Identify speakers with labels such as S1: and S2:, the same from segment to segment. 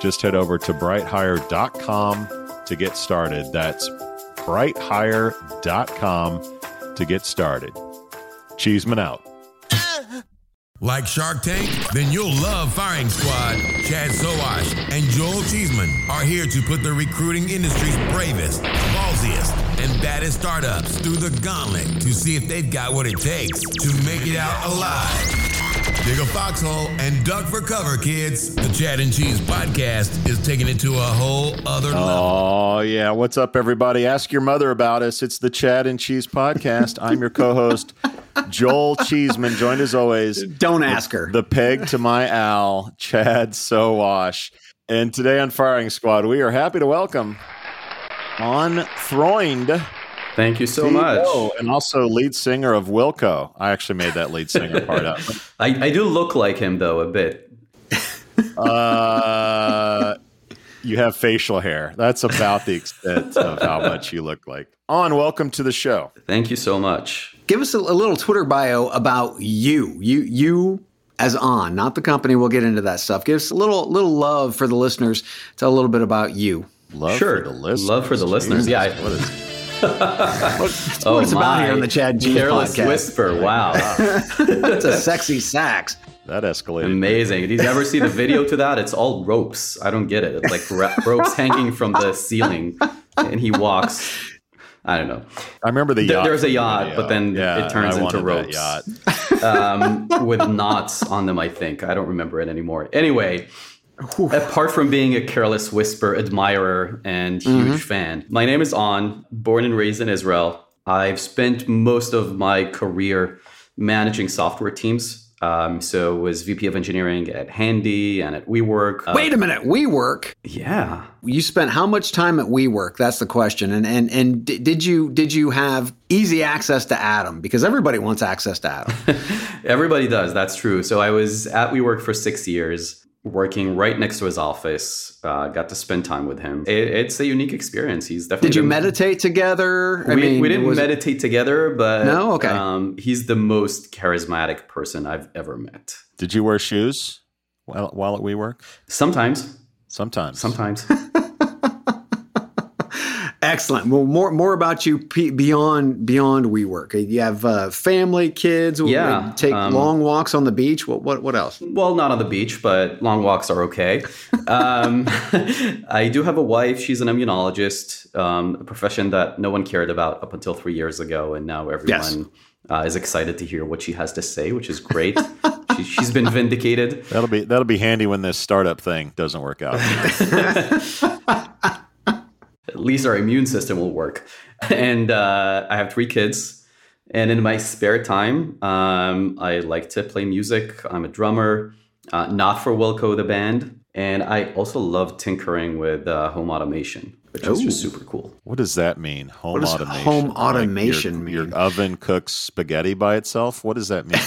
S1: Just head over to brighthire.com to get started. That's brighthire.com to get started. Cheeseman out.
S2: Like Shark Tank? Then you'll love Firing Squad. Chad Sowash and Joel Cheeseman are here to put the recruiting industry's bravest, ballsiest, and baddest startups through the gauntlet to see if they've got what it takes to make it out alive. Dig a foxhole and duck for cover, kids. The Chad and Cheese podcast is taking it to a whole other oh, level.
S1: Oh, yeah. What's up, everybody? Ask your mother about us. It's the Chad and Cheese podcast. I'm your co host, Joel Cheeseman, joined as always.
S3: Don't ask her.
S1: The peg to my Al, Chad Sowash. And today on Firing Squad, we are happy to welcome on Freund.
S4: Thank you so much.
S1: Oh, and also lead singer of Wilco. I actually made that lead singer part up.
S4: I, I do look like him though a bit.
S1: Uh, you have facial hair. That's about the extent of how much you look like. On, welcome to the show.
S4: Thank you so much.
S3: Give us a, a little Twitter bio about you. You you as on, not the company. We'll get into that stuff. Give us a little little love for the listeners. Tell a little bit about you.
S1: Love
S4: sure.
S1: for the listeners.
S4: Love for the listeners. Yeah. I-
S1: What is
S3: What's,
S4: oh
S3: what it's about
S4: my.
S3: here on the Chad G
S4: Careless
S3: podcast.
S4: whisper. Wow.
S3: That's a sexy sax.
S1: that escalated?
S4: Amazing. Did you ever see the video to that? It's all ropes. I don't get it. It's like ra- ropes hanging from the ceiling and he walks. I don't know.
S1: I remember the
S4: There-
S1: yacht.
S4: there's a
S1: from the
S4: yacht,
S1: video.
S4: but then
S1: Yeah,
S4: it turns
S1: I
S4: into
S1: wanted that
S4: ropes.
S1: yacht.
S4: um, with knots on them, I think. I don't remember it anymore. Anyway, apart from being a careless whisper admirer and huge fan, my name is On, born and raised in Israel. I've spent most of my career managing software teams. Um, so was VP of engineering at Handy and at WeWork. Uh,
S3: Wait a minute. WeWork.
S4: yeah.
S3: You spent how much time at WeWork? That's the question. And and and did you did you have easy access to Adam? Because everybody wants access to Adam.
S4: Everybody does. That's true. So I was at WeWork for six years, working right next to his office. Uh, got to spend time with him. It, it's a unique experience. He's definitely.
S3: Did you meditate together?
S4: we, we didn't
S3: was
S4: meditate together, but
S3: No? Okay.
S4: Um, he's the most charismatic person I've ever met.
S1: Did you wear shoes while, while at WeWork?
S4: Sometimes,
S1: Sometimes.
S4: sometimes.
S3: Excellent. Well, more more about you p- beyond beyond WeWork. You have uh, family, kids.
S4: Yeah,
S3: Take
S4: um,
S3: long walks on the beach. What what what else?
S4: well, not on the beach, but long walks are okay. Um, I do have a wife. She's an immunologist, um, a profession that no one cared about up until three years ago, and now everyone uh, is excited to hear what she has to say, which is great. she, she's been vindicated.
S1: That'll be that'll be handy when this startup thing doesn't work out.
S4: at least our immune system will work. And uh, I have three kids. And in my spare time, um, I like to play music. I'm a drummer, uh, not for Wilco the band. And I also love tinkering with uh, home automation, which is just super cool.
S1: what does that mean? Home
S3: does
S1: automation.
S3: home
S1: Like
S3: automation
S1: your,
S3: mean?
S1: Your oven cooks spaghetti by itself. What does that mean?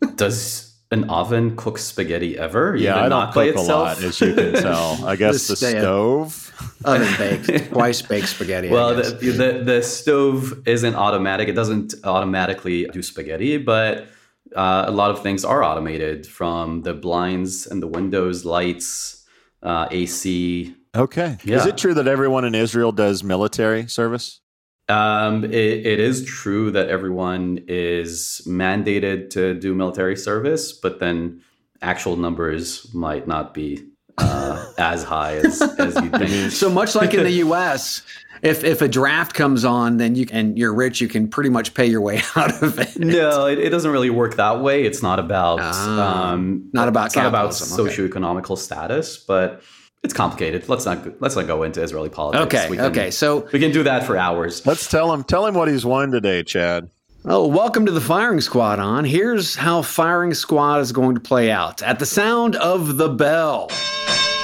S4: Does an oven cook spaghetti ever?
S1: yeah,
S4: Even
S1: I
S4: not
S1: don't
S4: by
S1: cook a
S4: itself?
S1: lot, as you can tell. I guess
S3: The
S1: the stove.
S3: Oven baked, twice baked spaghetti.
S4: Well, the, the the stove isn't automatic. It doesn't automatically do spaghetti, but uh, a lot of things are automated from the blinds and the windows, lights, uh, AC.
S1: Okay. Is it true that everyone in Israel does military service?
S4: Um, it, it is true that everyone is mandated to do military service, but then actual numbers might not be uh, as high as, as you think.
S3: So much like in the U.S., if if a draft comes on, then you and you're rich, you can pretty much pay your way out of it.
S4: No, it, it doesn't really work that way. It's not about
S3: Ah,
S4: um,
S3: not about
S4: it's not about
S3: capitalism, okay.
S4: status, but it's complicated. Let's not let's not go into Israeli politics.
S3: Okay,
S4: We can-
S3: okay. So,
S4: we can do that for hours.
S1: Let's tell him. Tell him what he's won today, Chad.
S3: Oh, welcome to the firing squad. On here's how firing squad is going to play out. At the sound of the bell.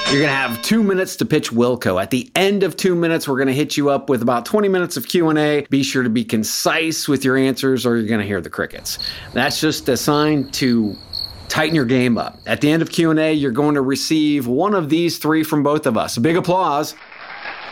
S3: You're going to have two minutes to pitch Wilco. At the end of two minutes, we're going to hit you up with about 20 minutes of Q&A. Be sure to be concise with your answers or you're going to hear the crickets. That's just a sign to tighten your game up. At the end of Q&A, you're going to receive one of these three from both of us. Big applause.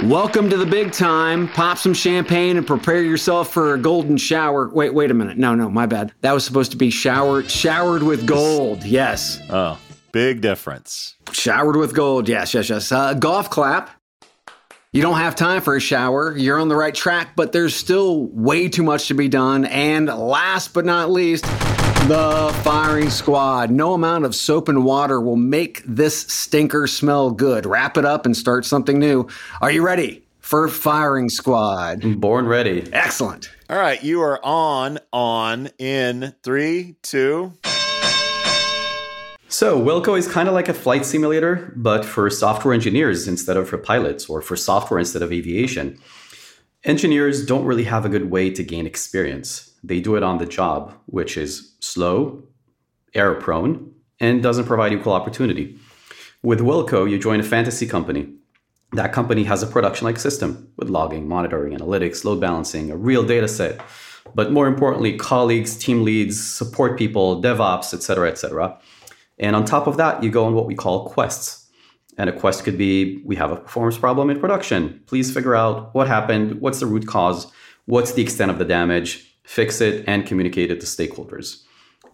S3: Welcome to the big time. Pop some champagne and prepare yourself for a golden shower. Wait, wait a minute. No, no, my bad. That was supposed to be showered showered with gold. Yes.
S1: Oh, big difference.
S3: Showered with gold. Yes, yes, yes. Uh, golf clap. You don't have time for a shower. You're on the right track, but there's still way too much to be done. And last but not least, the firing squad. No amount of soap and water will make this stinker smell good. Wrap it up and start something new. Are you ready for firing squad?
S4: Born ready.
S3: Excellent.
S1: All right, you are on on in three, two.
S4: So Wilco is kind of like a flight simulator, but for software engineers instead of for pilots, or for software instead of aviation. Engineers don't really have a good way to gain experience. They do it on the job, which is slow, error prone, and doesn't provide equal opportunity. With Wilco, you join a fantasy company. That company has a production like system with logging, monitoring, analytics, load balancing, a real data set. But more importantly, colleagues, team leads, support people, DevOps, et cetera, et cetera. And on top of that, you go on what we call quests. And a quest could be we have a performance problem in production. Please figure out what happened, what's the root cause, what's the extent of the damage, fix it, and communicate it to stakeholders.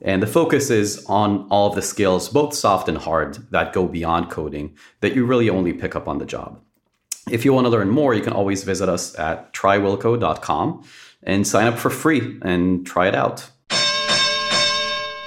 S4: And the focus is on all of the skills, both soft and hard, that go beyond coding that you really only pick up on the job. If you want to learn more, you can always visit us at trywilco.com and sign up for free and try it out.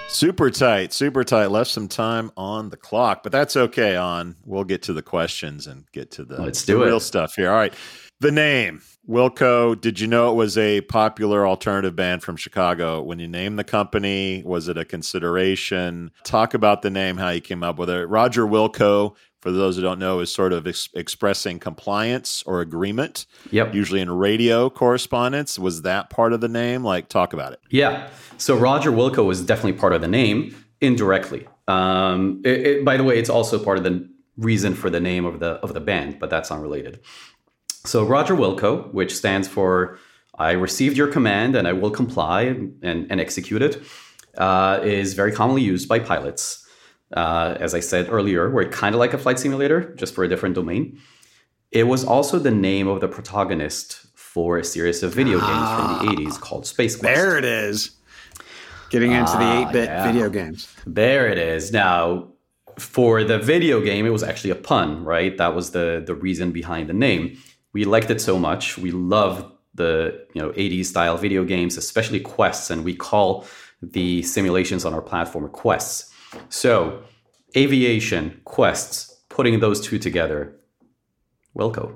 S1: Super tight, super tight. Left some time on the clock, but that's okay. On we'll get to the questions and get to the,
S4: Let's
S1: the
S4: it.
S1: real stuff here. All right, the name Wilco. Did you know it was a popular alternative band from Chicago? When you named the company, was it a consideration? Talk about the name, how you came up with it. Roger Wilco, for those who don't know, is sort of ex- expressing compliance or agreement.
S4: Yep.
S1: Usually in radio correspondence, was that part of the name? Like, talk about it.
S4: Yeah. So Roger Wilco was definitely part of the name indirectly. Um, it, it- by the way, it's also part of the reason for the name of the of the band, but that's unrelated. So Roger Wilco, which stands for I received your command and I will comply and, and execute it, uh, is very commonly used by pilots. Uh, as I said earlier, we're kind of like a flight simulator, just for a different domain. It was also the name of the protagonist for a series of video games from the 80s called Space Quest.
S3: There it is. Getting into the 8 bit
S4: yeah.
S3: video games.
S4: There it is. Now, for the video game, it was actually a pun, right? That was the the reason behind the name. We liked it so much. We love the you know 80s style video games, especially quests, and we call the simulations on our platform quests. So, aviation, quests, putting those two together. Wilco.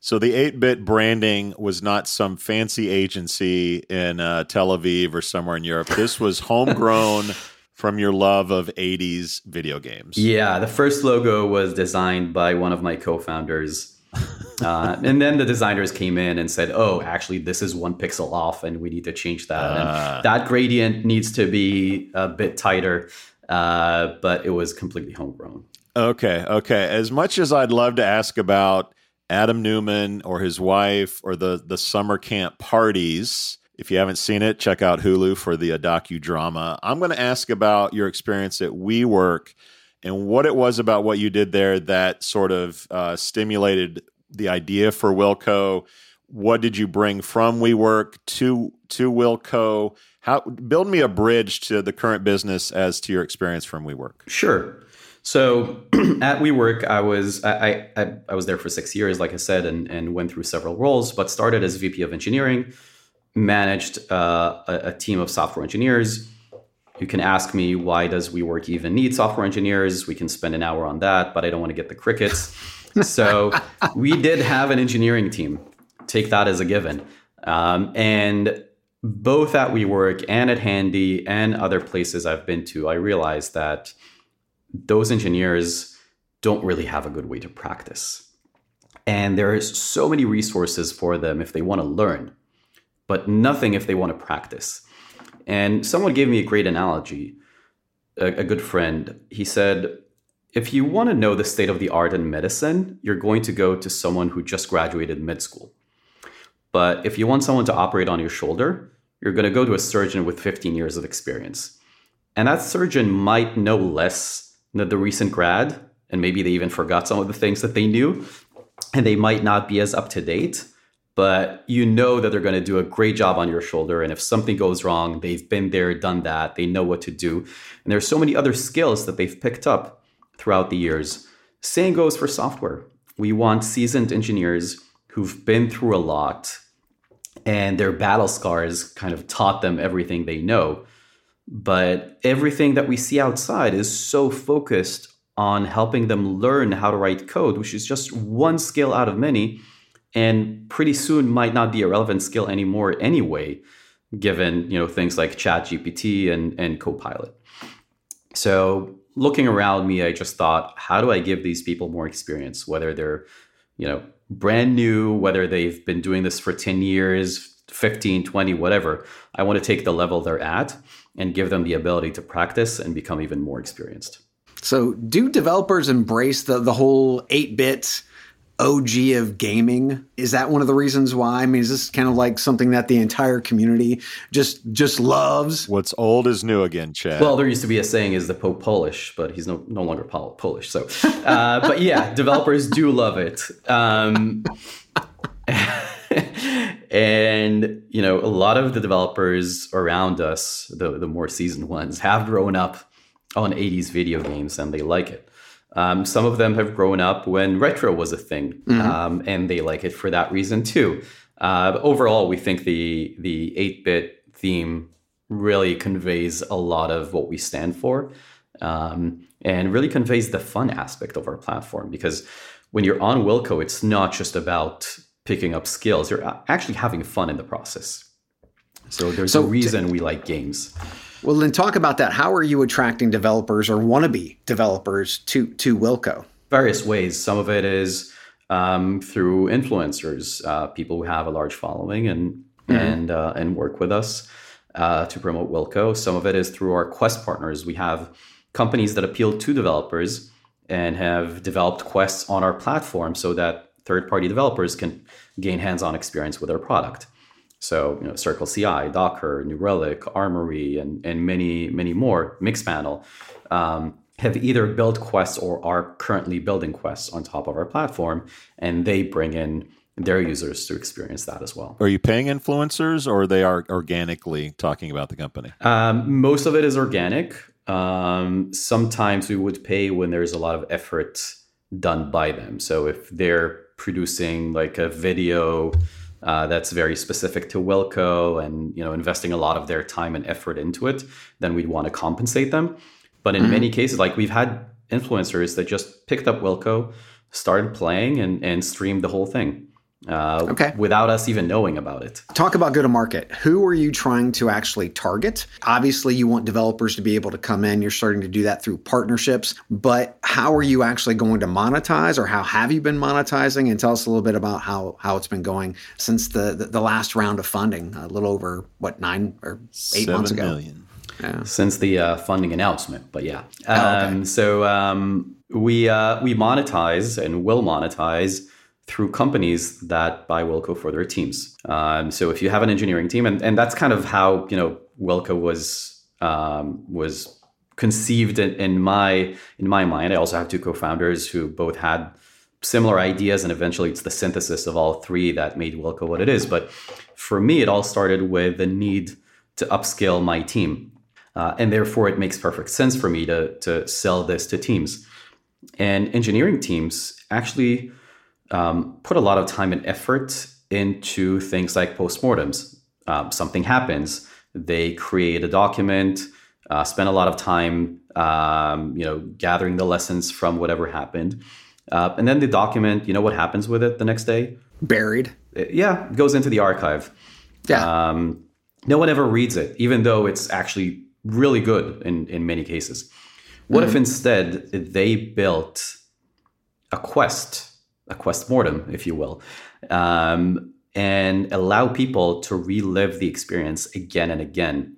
S1: So the 8-bit branding was not some fancy agency in uh, Tel Aviv or somewhere in Europe. This was homegrown from your love of 80s video games.
S4: Yeah, the first logo was designed by one of my co-founders. Uh, and then the designers came in and said, "Oh, actually, this is one pixel off, and we need to change that. And that gradient needs to be a bit tighter." Uh, but it was completely homegrown.
S1: Okay, okay. As much as I'd love to ask about Adam Neumann or his wife or the the summer camp parties, if you haven't seen it, check out Hulu for the docudrama. I'm going to ask about your experience at WeWork and what it was about what you did there that sort of uh, stimulated the idea for Wilco. What did you bring from WeWork to to Wilco? How build me a bridge to the current business as to your experience from WeWork.
S4: Sure. So at WeWork, I was I, I I was there for six years, like I said, and and went through several roles, but started as VP of engineering, managed uh, a, a team of software engineers, you can ask me why does WeWork even need software engineers? We can spend an hour on that, but I don't want to get the crickets. so we did have an engineering team. Take that as a given. Um, and both at WeWork and at Handy and other places I've been to, I realized that those engineers don't really have a good way to practice. And there is so many resources for them if they want to learn, but nothing if they want to practice. And someone gave me a great analogy, a, a good friend. He said, if you want to know the state of the art in medicine, you're going to go to someone who just graduated med school. But if you want someone to operate on your shoulder, you're going to go to a surgeon with 15 years of experience. And that surgeon might know less than the recent grad, and maybe they even forgot some of the things that they knew, and they might not be as up to date but you know that they're going to do a great job on your shoulder. And if something goes wrong, they've been there, done that, they know what to do. And there's so many other skills that they've picked up throughout the years. Same goes for software. We want seasoned engineers who've been through a lot and their battle scars kind of taught them everything they know. But everything that we see outside is so focused on helping them learn how to write code, which is just one skill out of many and pretty soon might not be a relevant skill anymore anyway given you know things like chat gpt and, and copilot. So looking around me i just thought how do i give these people more experience whether they're you know brand new whether they've been doing this for 10 years 15 20 whatever. I want to take the level they're at and give them the ability to practice and become even more experienced.
S3: So do developers embrace the, the whole 8-bit OG of gaming. Is that one of the reasons why? I mean, is this kind of like something that the entire community just just loves?
S1: What's old is new again, Chad.
S4: Well, there used to be a saying, "Is the Pope Polish?" But he's no no longer Polish. So, uh, but yeah, developers do love it. Um, and you know, a lot of the developers around us, the the more seasoned ones, have grown up on 80s video games and they like it. Um, some of them have grown up when retro was a thing, mm-hmm. um, and they like it for that reason too. Uh, overall, we think the the 8-bit theme really conveys a lot of what we stand for, um, and really conveys the fun aspect of our platform. Because when you're on Wilco, it's not just about picking up skills; you're actually having fun in the process. So there's so a reason t- we like games.
S3: Well, then talk about that. How are you attracting developers or wannabe developers to to Wilco?
S4: Various ways. Some of it is um, through influencers, uh, people who have a large following and mm-hmm. and uh, and work with us uh, to promote Wilco. Some of it is through our Quest partners. We have companies that appeal to developers and have developed quests on our platform so that third party developers can gain hands on experience with our product. So, you know, Circle CI, Docker, New Relic, Armory, and, and many, many more, Mixpanel, um, have either built quests or are currently building quests on top of our platform, and they bring in their users to experience that as well.
S1: Are you paying influencers, or they are organically talking about the company?
S4: Um, most of it is organic. Um, sometimes we would pay when there's a lot of effort done by them. So if they're producing like a video uh, that's very specific to Wilco and you know investing a lot of their time and effort into it, then we'd want to compensate them. But in mm-hmm. many cases, like we've had influencers that just picked up Wilco, started playing, and and streamed the whole thing uh, okay. without us even knowing about it.
S3: Talk about go to market. Who are you trying to actually target? Obviously, you want developers to be able to come in. You're starting to do that through partnerships, but how are you actually going to monetize or how have you been monetizing? And tell us a little bit about how, how it's been going since the, the, the last round of funding, a little over, what, nine or eight
S1: Seven
S3: months ago?
S1: Million.
S4: Yeah. Since the uh, funding announcement, but yeah. Um, oh, okay. Um, so um, we uh, we monetize and will monetize through companies that buy Wilco for their teams. Um, so if you have an engineering team, and, and that's kind of how you know Wilco was um, was conceived in, in, my in my mind. I also have two co-founders who both had similar ideas, and eventually it's the synthesis of all three that made Wilco what it is. But for me, it all started with the need to upscale my team, uh, and therefore it makes perfect sense for me to to sell this to teams. And engineering teams actually um, put a lot of time and effort into things like postmortems. Um, something happens, they create a document, uh, spend a lot of time, um, you know, gathering the lessons from whatever happened, uh, and then the document. You know what happens with it the next day?
S3: Buried.
S4: It, yeah, it goes into the archive.
S3: Yeah.
S4: Um, no one ever reads it, even though it's actually really good in in many cases. What mm-hmm. if instead they built a quest, a quest mortem, if you will, um, and allow people to relive the experience again and again?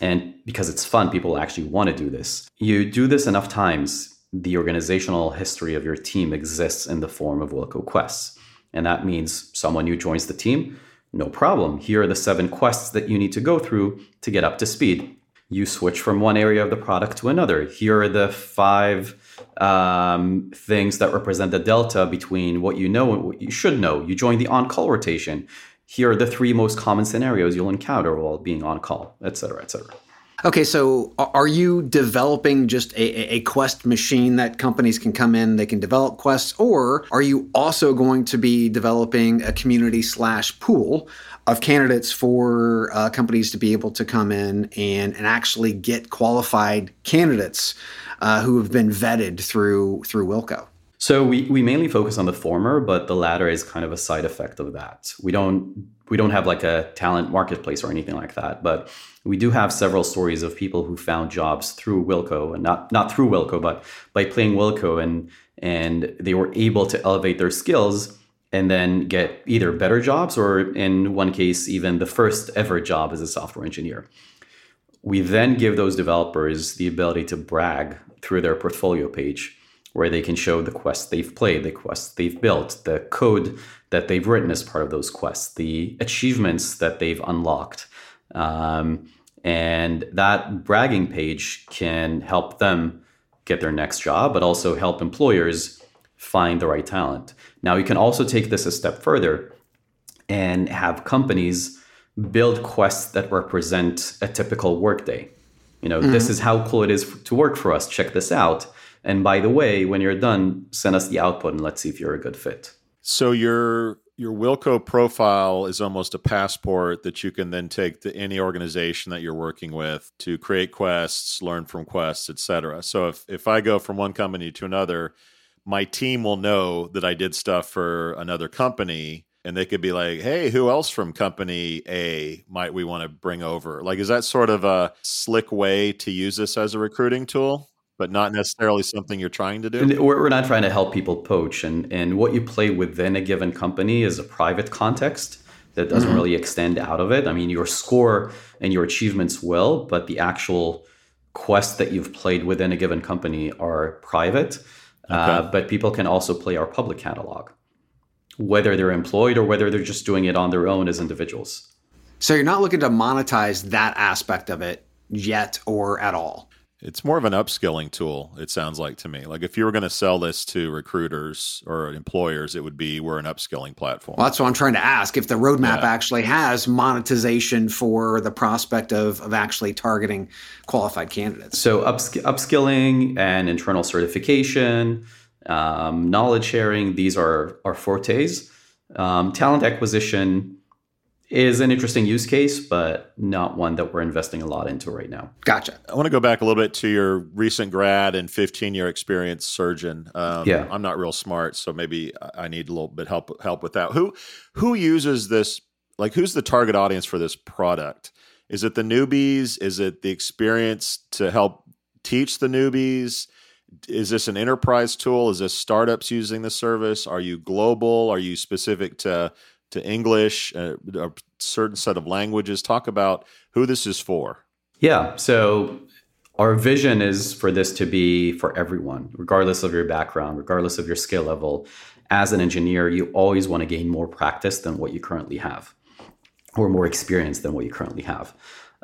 S4: And because it's fun, people actually want to do this. You do this enough times, the organizational history of your team exists in the form of Wilco quests. And that means someone new joins the team, no problem. Here are the seven quests that you need to go through to get up to speed you switch from one area of the product to another. Here are the five um, things that represent the delta between what you know and what you should know. You join the on call rotation. Here are the three most common scenarios you'll encounter while being on call, et cetera, et cetera.
S3: Okay, so are you developing just a, a, quest machine that companies can come in, they can develop quests, or are you also going to be developing a community slash pool of candidates for uh, companies to be able to come in and, and actually get qualified candidates uh, who have been vetted through through Wilco?
S4: So we, we mainly focus on the former, but the latter is kind of a side effect of that. We don't we don't have like a talent marketplace or anything like that, but we do have several stories of people who found jobs through Wilco and not not through Wilco, but by playing Wilco and and they were able to elevate their skills and then get either better jobs or in one case even the first ever job as a software engineer we then give those developers the ability to brag through their portfolio page where they can show the quests they've played the quests they've built the code that they've written as part of those quests the achievements that they've unlocked. Um, and that bragging page can help them get their next job but also help employers find the right talent. Now, you can also take this a step further and have companies build quests that represent a typical workday. You know, mm-hmm. this is how cool it is to work for us. Check this out. And by the way, when you're done, send us the output and let's see if you're a good fit.
S1: So your your Wilco profile is almost a passport that you can then take to any organization that you're working with to create quests, learn from quests, etc. So if if I go from one company to another, my team will know that I did stuff for another company and they could be like, "Hey, who else from company A might we want to bring over?" Like is that sort of a slick way to use this as a recruiting tool? But not necessarily something you're trying to do.
S4: We're not trying to help people poach, and and what you play within a given company is a private context that doesn't mm-hmm. really extend out of it. I mean, your score and your achievements will, but the actual quests that you've played within a given company are private. Okay. Uh, but people can also play our public catalog, whether they're employed or whether they're just doing it on their own as individuals.
S3: So you're not looking to monetize that aspect of it yet or at all?
S1: It's more of an upskilling tool, it sounds like to me. Like if you were going to sell this to recruiters or employers, it would be we're an upskilling platform.
S3: Well, that's what I'm trying to ask. If the roadmap yeah. actually has monetization for the prospect of, of actually targeting qualified candidates.
S4: So upsk- upskilling and internal certification, um, knowledge sharing, these are our fortes. Um, talent acquisition is an interesting use case, but not one that we're investing a lot into right now.
S3: Gotcha.
S1: I want to go back a little bit to your recent grad and 15 year experience surgeon. Um, yeah. I'm not real smart, so maybe I need a little bit help help with that. Who who uses this? Like, who's the target audience for this product? Is it the newbies? Is it the experience to help teach the newbies? Is this an enterprise tool? Is this startups using the service? Are you global? Are you specific to to English, uh, a certain set of languages. Talk about who this is for.
S4: Yeah. So our vision is for this to be for everyone, regardless of your background, regardless of your skill level. As an engineer, you always want to gain more practice than what you currently have, or more experience than what you currently have.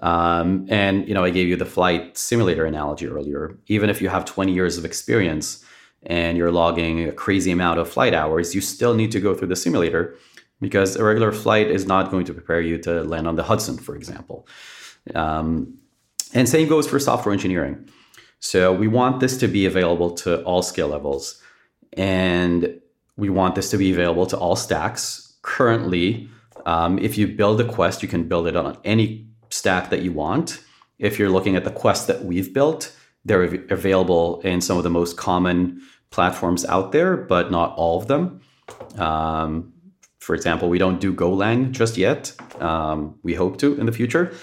S4: Um, and you know, I gave you the flight simulator analogy earlier. Even if you have 20 years of experience and you're logging a crazy amount of flight hours, you still need to go through the simulator because a regular flight is not going to prepare you to land on the Hudson, for example. Um, and same goes for software engineering. So we want this to be available to all skill levels, and we want this to be available to all stacks. Currently, um, if you build a quest, you can build it on any stack that you want. if you're looking at the quests that we've built, they're av- available in some of the most common platforms out there, but not all of them. Um, for example, we don't do Golang just yet. Um, we hope to in the future,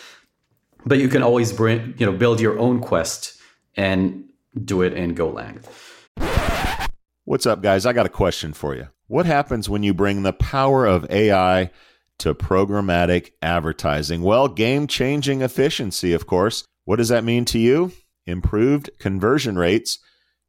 S4: but you can always bring, you know, build your own quest and do it in Golang.
S1: What's up, guys? I got a question for you. What happens when you bring the power of AI to programmatic advertising? Well, game changing efficiency, of course. What does that mean to you? Improved conversion rates,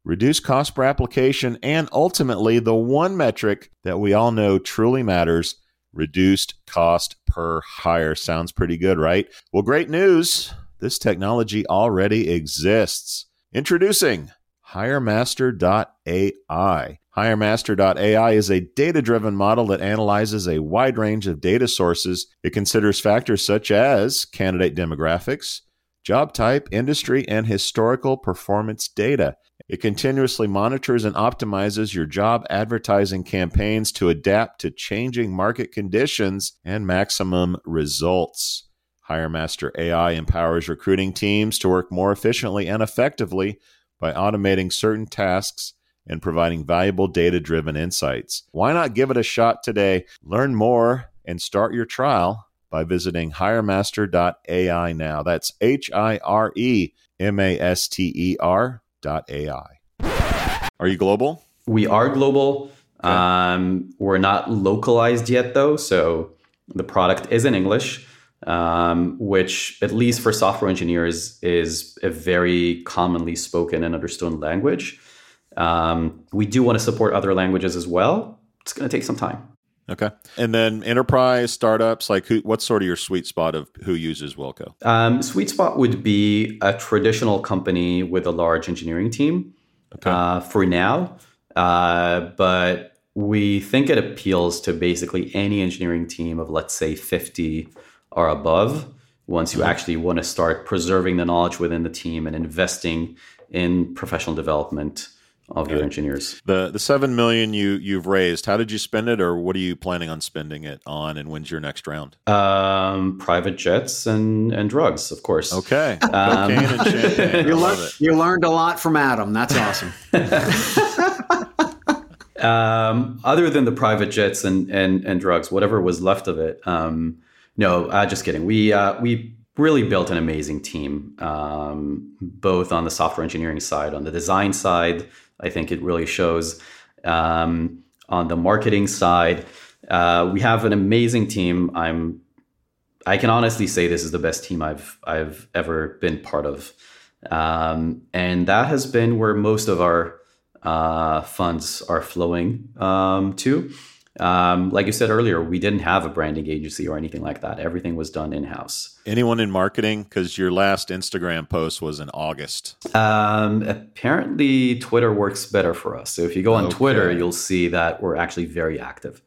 S1: reduced cost per application, and ultimately the one metric that we all know truly matters reduced cost per hire. Sounds pretty good, right? Well, great news. This technology already exists. Introducing HireMaster.ai. HireMaster.ai is a data driven model that analyzes a wide range of data sources. It considers factors such as candidate demographics, job type, industry, and historical performance data. It continuously monitors and optimizes your job advertising campaigns to adapt to changing market conditions and maximum results. HireMaster AI empowers recruiting teams to work more efficiently and effectively by automating certain tasks and providing valuable data driven insights. Why not give it a shot today? Learn more and start your trial by visiting hiremaster.ai now. That's H I R E M A S T E R dot AI. Are you global?
S4: We are global. Okay. Um, we're not localized yet, though. So the product is in English um, which, at least for software engineers, is a very commonly spoken and understood language. Um, we do want to support other languages as well. It's going to take some time.
S1: Okay. And then enterprise startups, like who, what's sort of your sweet spot of who uses Wilco?
S4: Um, sweet spot would be a traditional company with a large engineering team okay. uh, for now. Uh, but we think it appeals to basically any engineering team of, let's say, 50 or above once you actually want to start preserving the knowledge within the team and investing in professional development of your engineers.
S1: The the seven million you you've raised, how did you spend it, or what are you planning on spending it on, and when's your next round?
S4: Um, private jets and and drugs, of course.
S1: Okay, um, cocaine and.
S3: You, le- you learned a lot from Adam. That's awesome.
S4: um, other than the private jets and and and drugs, whatever was left of it. Um, no, uh, just kidding. We uh, we really built an amazing team, um, both on the software engineering side, on the design side. I think it really shows. Um, on the marketing side, uh, we have an amazing team. I'm I can honestly say this is the best team I've I've ever been part of, um, and that has been where most of our uh, funds are flowing um, to. Um, like you said earlier, we didn't have a branding agency or anything like that. Everything was done in house.
S1: Anyone in marketing? Because your last Instagram post was in August.
S4: Um, apparently, Twitter works better for us. So if you go on okay. Twitter, you'll see that we're actually very active.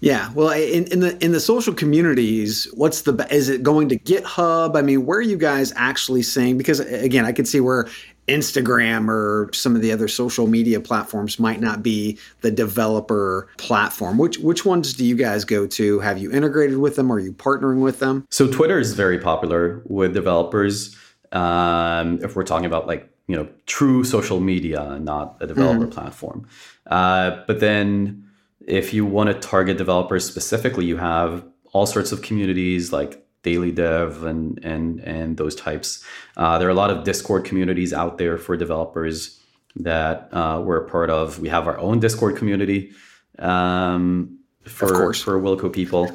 S3: Yeah, well, in, in the in the social communities, what's the is it going to GitHub? I mean, where are you guys actually saying? Because again, I can see where Instagram or some of the other social media platforms might not be the developer platform. Which which ones do you guys go to? Have you integrated with them? Are you partnering with them?
S4: So Twitter is very popular with developers. Um, if we're talking about like you know true social media, not a developer mm. platform. Uh, but then if you want to target developers specifically, you have all sorts of communities like daily dev and and and those types. Uh, there are a lot of Discord communities out there for developers that uh, we're a part of. We have our own Discord community um, for for Wilco people,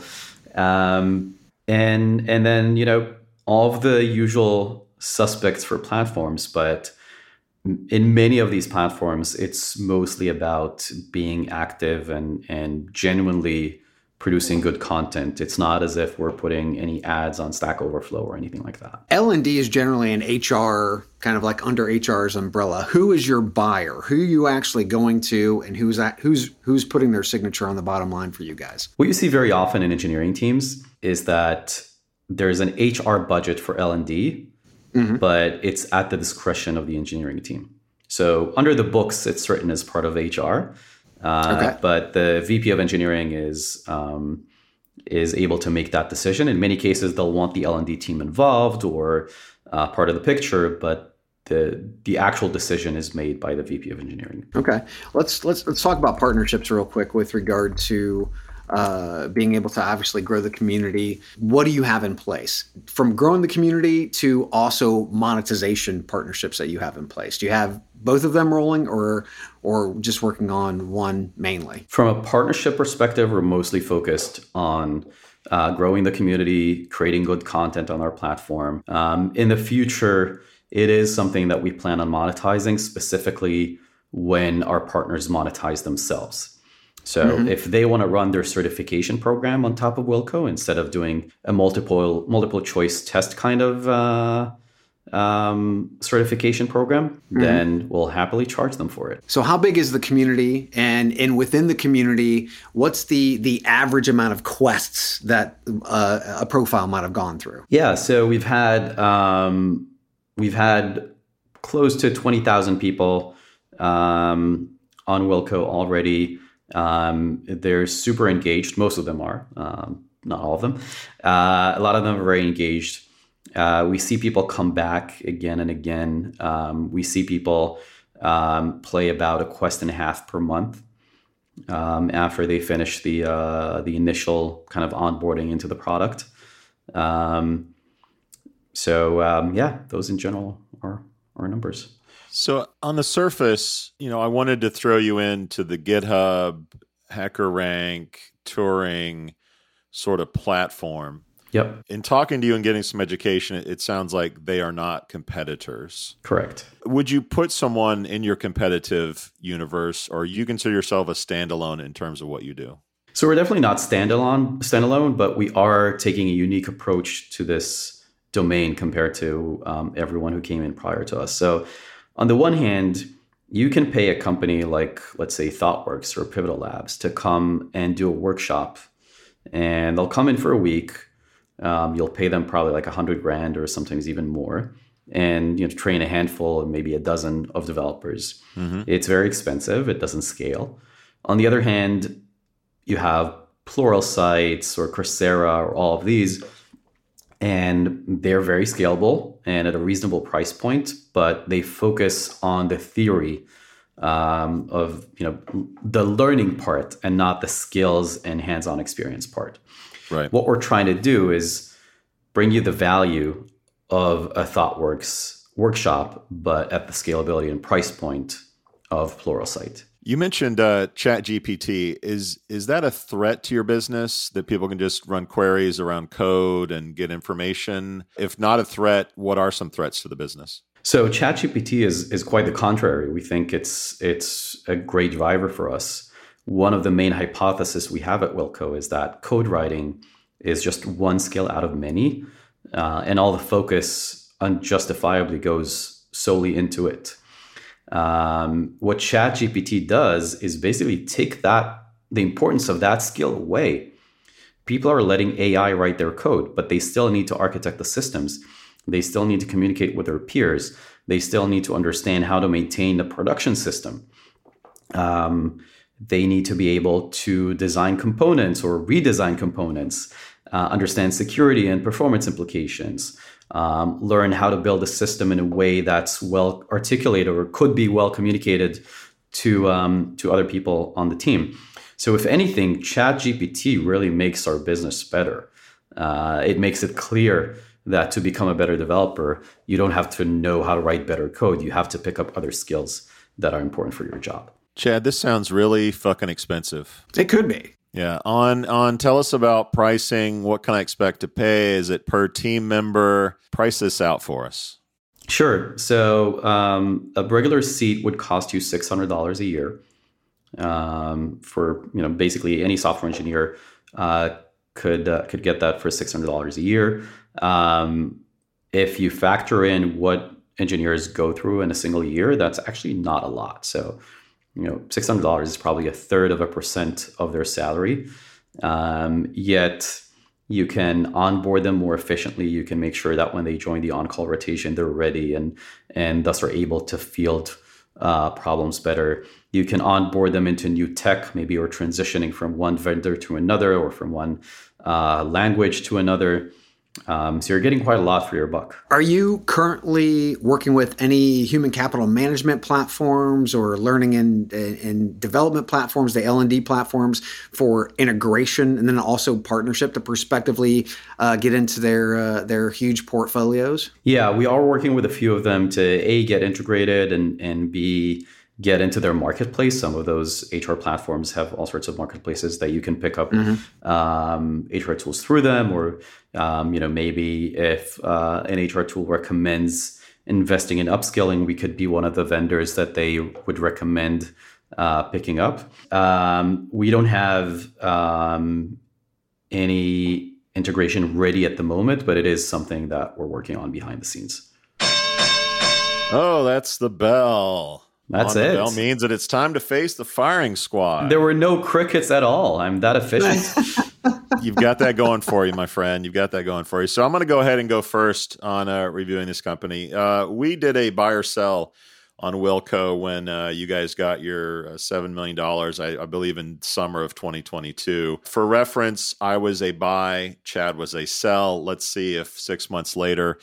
S4: um, and and then you know all of the usual suspects for platforms, but in many of these platforms, it's mostly about being active and and genuinely producing good content. It's not as if we're putting any ads on Stack Overflow or anything like that.
S3: L&D is generally an HR kind of like under HR's umbrella. Who is your buyer? Who are you actually going to and who's at, who's who's putting their signature on the bottom line for you guys?
S4: What you see very often in engineering teams is that there's an HR budget for L&D, mm-hmm. but it's at the discretion of the engineering team. So under the books it's written as part of HR uh, okay. But the VP of engineering is um, is able to make that decision. In many cases, they'll want the L and D team involved, or uh, part of the picture, but the the actual decision is made by the VP of engineering.
S3: Okay, let's let's let's talk about partnerships real quick with regard to uh, being able to obviously grow the community. What do you have in place from growing the community to also monetization partnerships that you have in place? Do you have both of them rolling, or or just working on one mainly?
S4: From a partnership perspective, we're mostly focused on uh, growing the community, creating good content on our platform. Um, in the future, it is something that we plan on monetizing specifically when our partners monetize themselves. So mm-hmm. if they want to run their certification program on top of Wilco instead of doing a multiple multiple choice test kind of uh, um, certification program, mm-hmm. then we'll happily charge them for it.
S3: So how big is the community, and in within the community, what's the the average amount of quests that uh, a profile might have gone through?
S4: Yeah, so we've had um, we've had close to twenty thousand people um, on Wilco already. Um, they're super engaged. Most of them are, um, not all of them. Uh, a lot of them are very engaged. Uh, we see people come back again and again. Um, we see people um, play about a quest and a half per month um, after they finish the uh, the initial kind of onboarding into the product. Um, so yeah, those in general are are numbers.
S1: So on the surface, you know, I wanted to throw you into the GitHub, HackerRank, Turing sort of platform.
S4: Yep.
S1: In talking to you and getting some education, it sounds like they are not competitors.
S4: Correct.
S1: Would you put someone in your competitive universe, or you consider yourself a standalone in terms of what you do?
S4: So we're definitely not standalone, standalone, but we are taking a unique approach to this domain compared to um, everyone who came in prior to us. So on the one hand, you can pay a company like, let's say, ThoughtWorks or Pivotal Labs to come and do a workshop, and they'll come in for a week. Um, you'll pay them probably like a hundred grand or sometimes even more, and you know train a handful, maybe a dozen of developers. Mm-hmm. It's very expensive. It doesn't scale. On the other hand, you have Plural Pluralsight or Coursera or all of these and they're very scalable and at a reasonable price point but they focus on the theory um, of you know the learning part and not the skills and hands-on experience part.
S1: Right.
S4: What we're trying to do is bring you the value of a thoughtworks workshop but at the scalability and price point of pluralsight
S1: you mentioned uh, Chat GPT. Is is that a threat to your business that people can just run queries around code and get information? If not a threat, what are some threats to the business?
S4: So ChatGPT is is quite the contrary. We think it's it's a great driver for us. One of the main hypotheses we have at Wilco is that code writing is just one skill out of many, uh, and all the focus unjustifiably goes solely into it. Um, what ChatGPT does is basically take that the importance of that skill away. People are letting AI write their code, but they still need to architect the systems. They still need to communicate with their peers. They still need to understand how to maintain the production system. Um, they need to be able to design components or redesign components, uh, understand security and performance implications, um, learn how to build a system in a way that's well articulated or could be well communicated to um, to other people on the team. So, if anything, ChatGPT really makes our business better. Uh, it makes it clear that to become a better developer, you don't have to know how to write better code. You have to pick up other skills that are important for your job.
S1: Chad, this sounds really fucking expensive.
S3: It could be.
S1: Yeah. On on tell us about pricing. What can I expect to pay? Is it per team member? Price this out for us.
S4: Sure. So um, a regular seat would cost you six hundred dollars a year. Um, for you know basically any software engineer uh, could uh, could get that for six hundred dollars a year. Um, if you factor in what engineers go through in a single year, that's actually not a lot. So you know, six hundred dollars is probably a third of a percent of their salary. Um, yet you can onboard them more efficiently. You can make sure that when they join the on-call rotation, they're ready and and thus are able to field uh, problems better. You can onboard them into new tech, maybe or transitioning from one vendor to another or from one uh, language to another. Um, so you're getting quite a lot for your buck.
S3: Are you currently working with any human capital management platforms or learning and, and development platforms, the L and D platforms for integration, and then also partnership to prospectively uh, get into their uh, their huge portfolios?
S4: Yeah, we are working with a few of them to a get integrated and and b get into their marketplace. Some of those HR platforms have all sorts of marketplaces that you can pick up mm-hmm. um, HR tools through them, or um, you know maybe if uh, an HR tool recommends investing in upskilling, we could be one of the vendors that they would recommend uh, picking up. Um, we don't have um, any integration ready at the moment, but it is something that we're working on behind the scenes.
S1: Oh, that's the bell.
S4: That's it.
S1: Bell means that it's time to face the firing squad.
S4: There were no crickets at all. I'm that efficient.
S1: You've got that going for you, my friend. You've got that going for you. So I'm going to go ahead and go first on uh, reviewing this company. Uh, we did a buy or sell on Wilco when uh, you guys got your uh, $7 million, I, I, believe in summer of 2022. For reference, I was a buy, Chad was a sell. Let's see if six months later,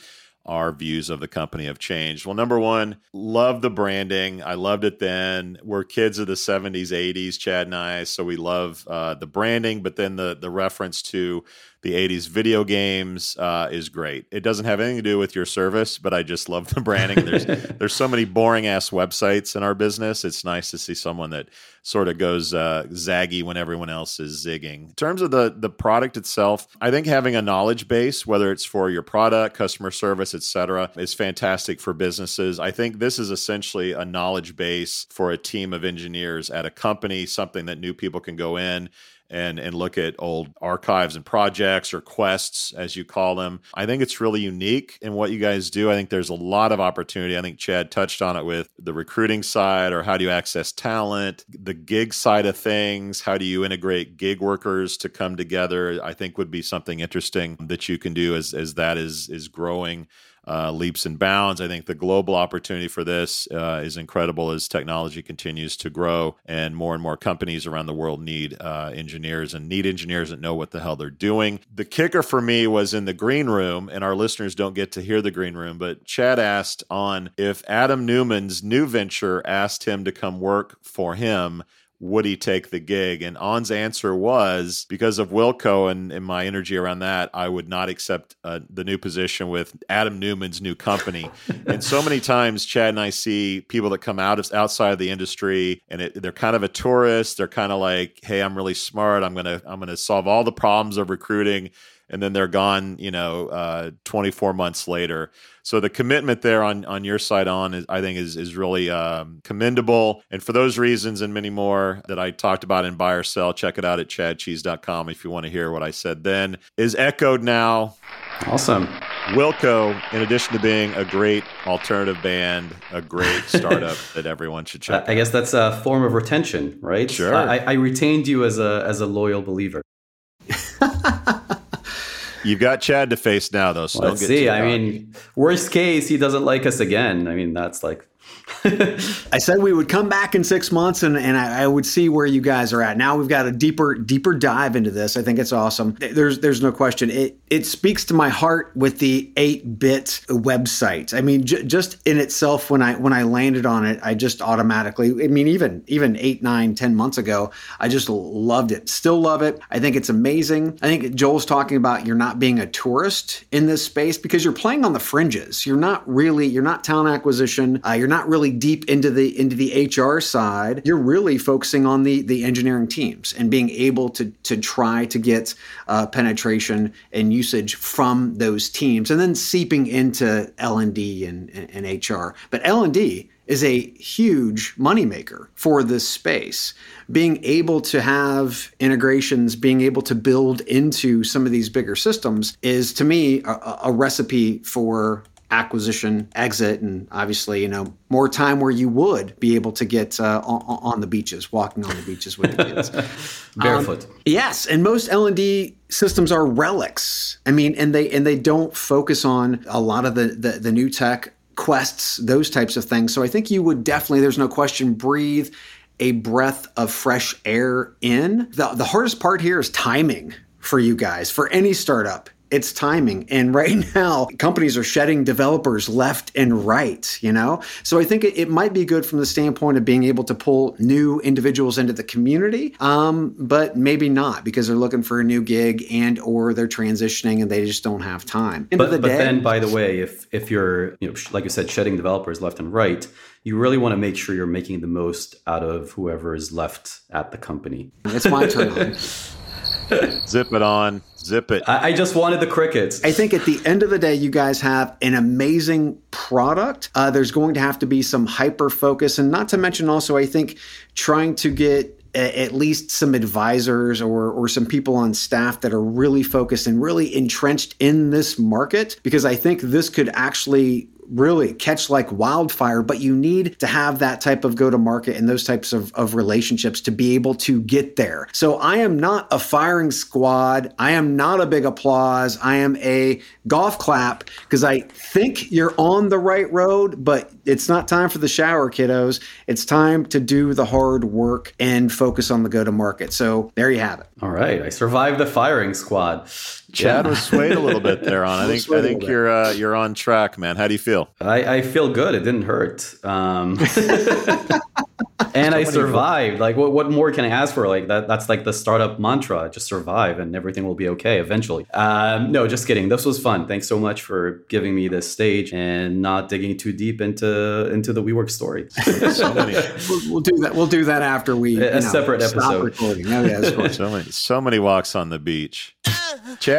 S1: our views of the company have changed. Well, number one, love the branding. I loved it then. We're kids of the 70s, 80s, Chad and I, so we love uh, the branding, but then the the reference to the 80s video games uh, is great. It doesn't have anything to do with your service, but I just love the branding. There's there's so many boring ass websites in our business. It's nice to see someone that sort of goes uh, zaggy when everyone else is zigging. In terms of the the product itself, I think having a knowledge base, whether it's for your product, customer service, etc., is fantastic for businesses. I think this is essentially a knowledge base for a team of engineers at a company, something that new people can go in and and look at old archives and projects or quests as you call them. I think it's really unique in what you guys do. I think there's a lot of opportunity. I think Chad touched on it with the recruiting side or how do you access talent, the gig side of things, how do you integrate gig workers to come together? I think would be something interesting that you can do as as that is is growing uh, leaps and bounds. I think the global opportunity for this uh, is incredible as technology continues to grow and more and more companies around the world need uh, engineers and need engineers that know what the hell they're doing. The kicker for me was in the green room, and our listeners don't get to hear the green room, but Chad asked on if Adam Neumann's new venture asked him to come work for him would he take the gig? And On's answer was because of Wilco and, and my energy around that, I would not accept uh, the new position with Adam Neumann's new company. and so many times, Chad and I see people that come out of outside of the industry, and it, they're kind of a tourist. They're kind of like, "Hey, I'm really smart. I'm gonna I'm gonna solve all the problems of recruiting." And then they're gone, you know, uh, 24 months later. So the commitment there on on your side on is, I think is is really um, commendable. And for those reasons and many more that I talked about in buy or sell, check it out at chadcheese.com if you want to hear what I said then. Is echoed now.
S4: Awesome.
S1: Wilco, in addition to being a great alternative band, a great startup that everyone should check.
S4: I guess that's a form of retention, right?
S1: Sure.
S4: I, I retained you as a as a loyal believer.
S1: You've got Chad to face now, though. So
S4: Let's see. I mean, worst case, he doesn't like us again. I mean, that's like
S3: I said we would come back in six months and, and I, I, would see where you guys are at. Now we've got a deeper deeper dive into this. I think it's awesome. There's there's no question. It it speaks to my heart with the eight bit website. I mean, j- just in itself, when I when I landed on it, I just automatically. I mean, even even eight nine ten months ago, I just loved it. Still love it. I think it's amazing. I think Joel's talking about you're not being a tourist in this space because you're playing on the fringes. You're not really you're not talent acquisition. Uh, you're not really really deep into the into the HR side, you're really focusing on the the engineering teams and being able to to try to get uh, penetration and usage from those teams, and then seeping into L and D and, and HR. But L and D is a huge moneymaker for this space. Being able to have integrations, being able to build into some of these bigger systems is to me a, a recipe for acquisition, exit, and obviously, you know, more time where you would be able to get uh, on, on, the beaches, walking on the beaches with the kids,
S4: barefoot. Um,
S3: yes, and most L and D systems are relics. I mean, and they and they don't focus on a lot of the, the, the new tech quests, those types of things. So I think you would definitely, there's no question, breathe a breath of fresh air in. The, the hardest part here is timing for you guys, for any startup it's timing. And right now, companies are shedding developers left and right, you know? So I think it, it might be good from the standpoint of being able to pull new individuals into the community, um, but maybe not because they're looking for a new gig and or they're transitioning and they just don't have time.
S4: End but, the but day, then, by the way, if if you're, you know, like you said, shedding developers left and right, you really want to make sure you're making the most out of whoever is left at the company.
S3: It's my turn.
S1: Zip it on. Zip it.
S4: I, I, just wanted the crickets.
S3: I think at the end of the day, you guys have an amazing product. Uh, there's going to have to be some hyper focus, and not to mention also, I think trying to get at least some advisors or or some people on staff that are really focused and really entrenched in this market because I think this could actually really catch like wildfire, but you need to have that type of go to market and those types of, of relationships to be able to get there. So I am not a firing squad. I am not a big applause. I am a golf clap because I think you're on the right road, but it's not time for the shower, kiddos. It's time to do the hard work and focus on the go to market. So there you have it.
S4: All right. I survived the firing squad.
S1: Chad yeah. was swayed a little bit there on. I think I think you're uh, you're on track, man. How do you feel?
S4: I, I feel good. It didn't hurt. Um, and I survived. Like, what, what more can I ask for? Like that. That's like the startup mantra: just survive, and everything will be okay eventually. Um, no, just kidding. This was fun. Thanks so much for giving me this stage and not digging too deep into into the WeWork story.
S3: so many. We'll, we'll, do that. We'll do that after we
S4: a, a know, separate episode. Recording.
S3: Oh, yeah,
S1: so many, so many walks on the beach. Chad,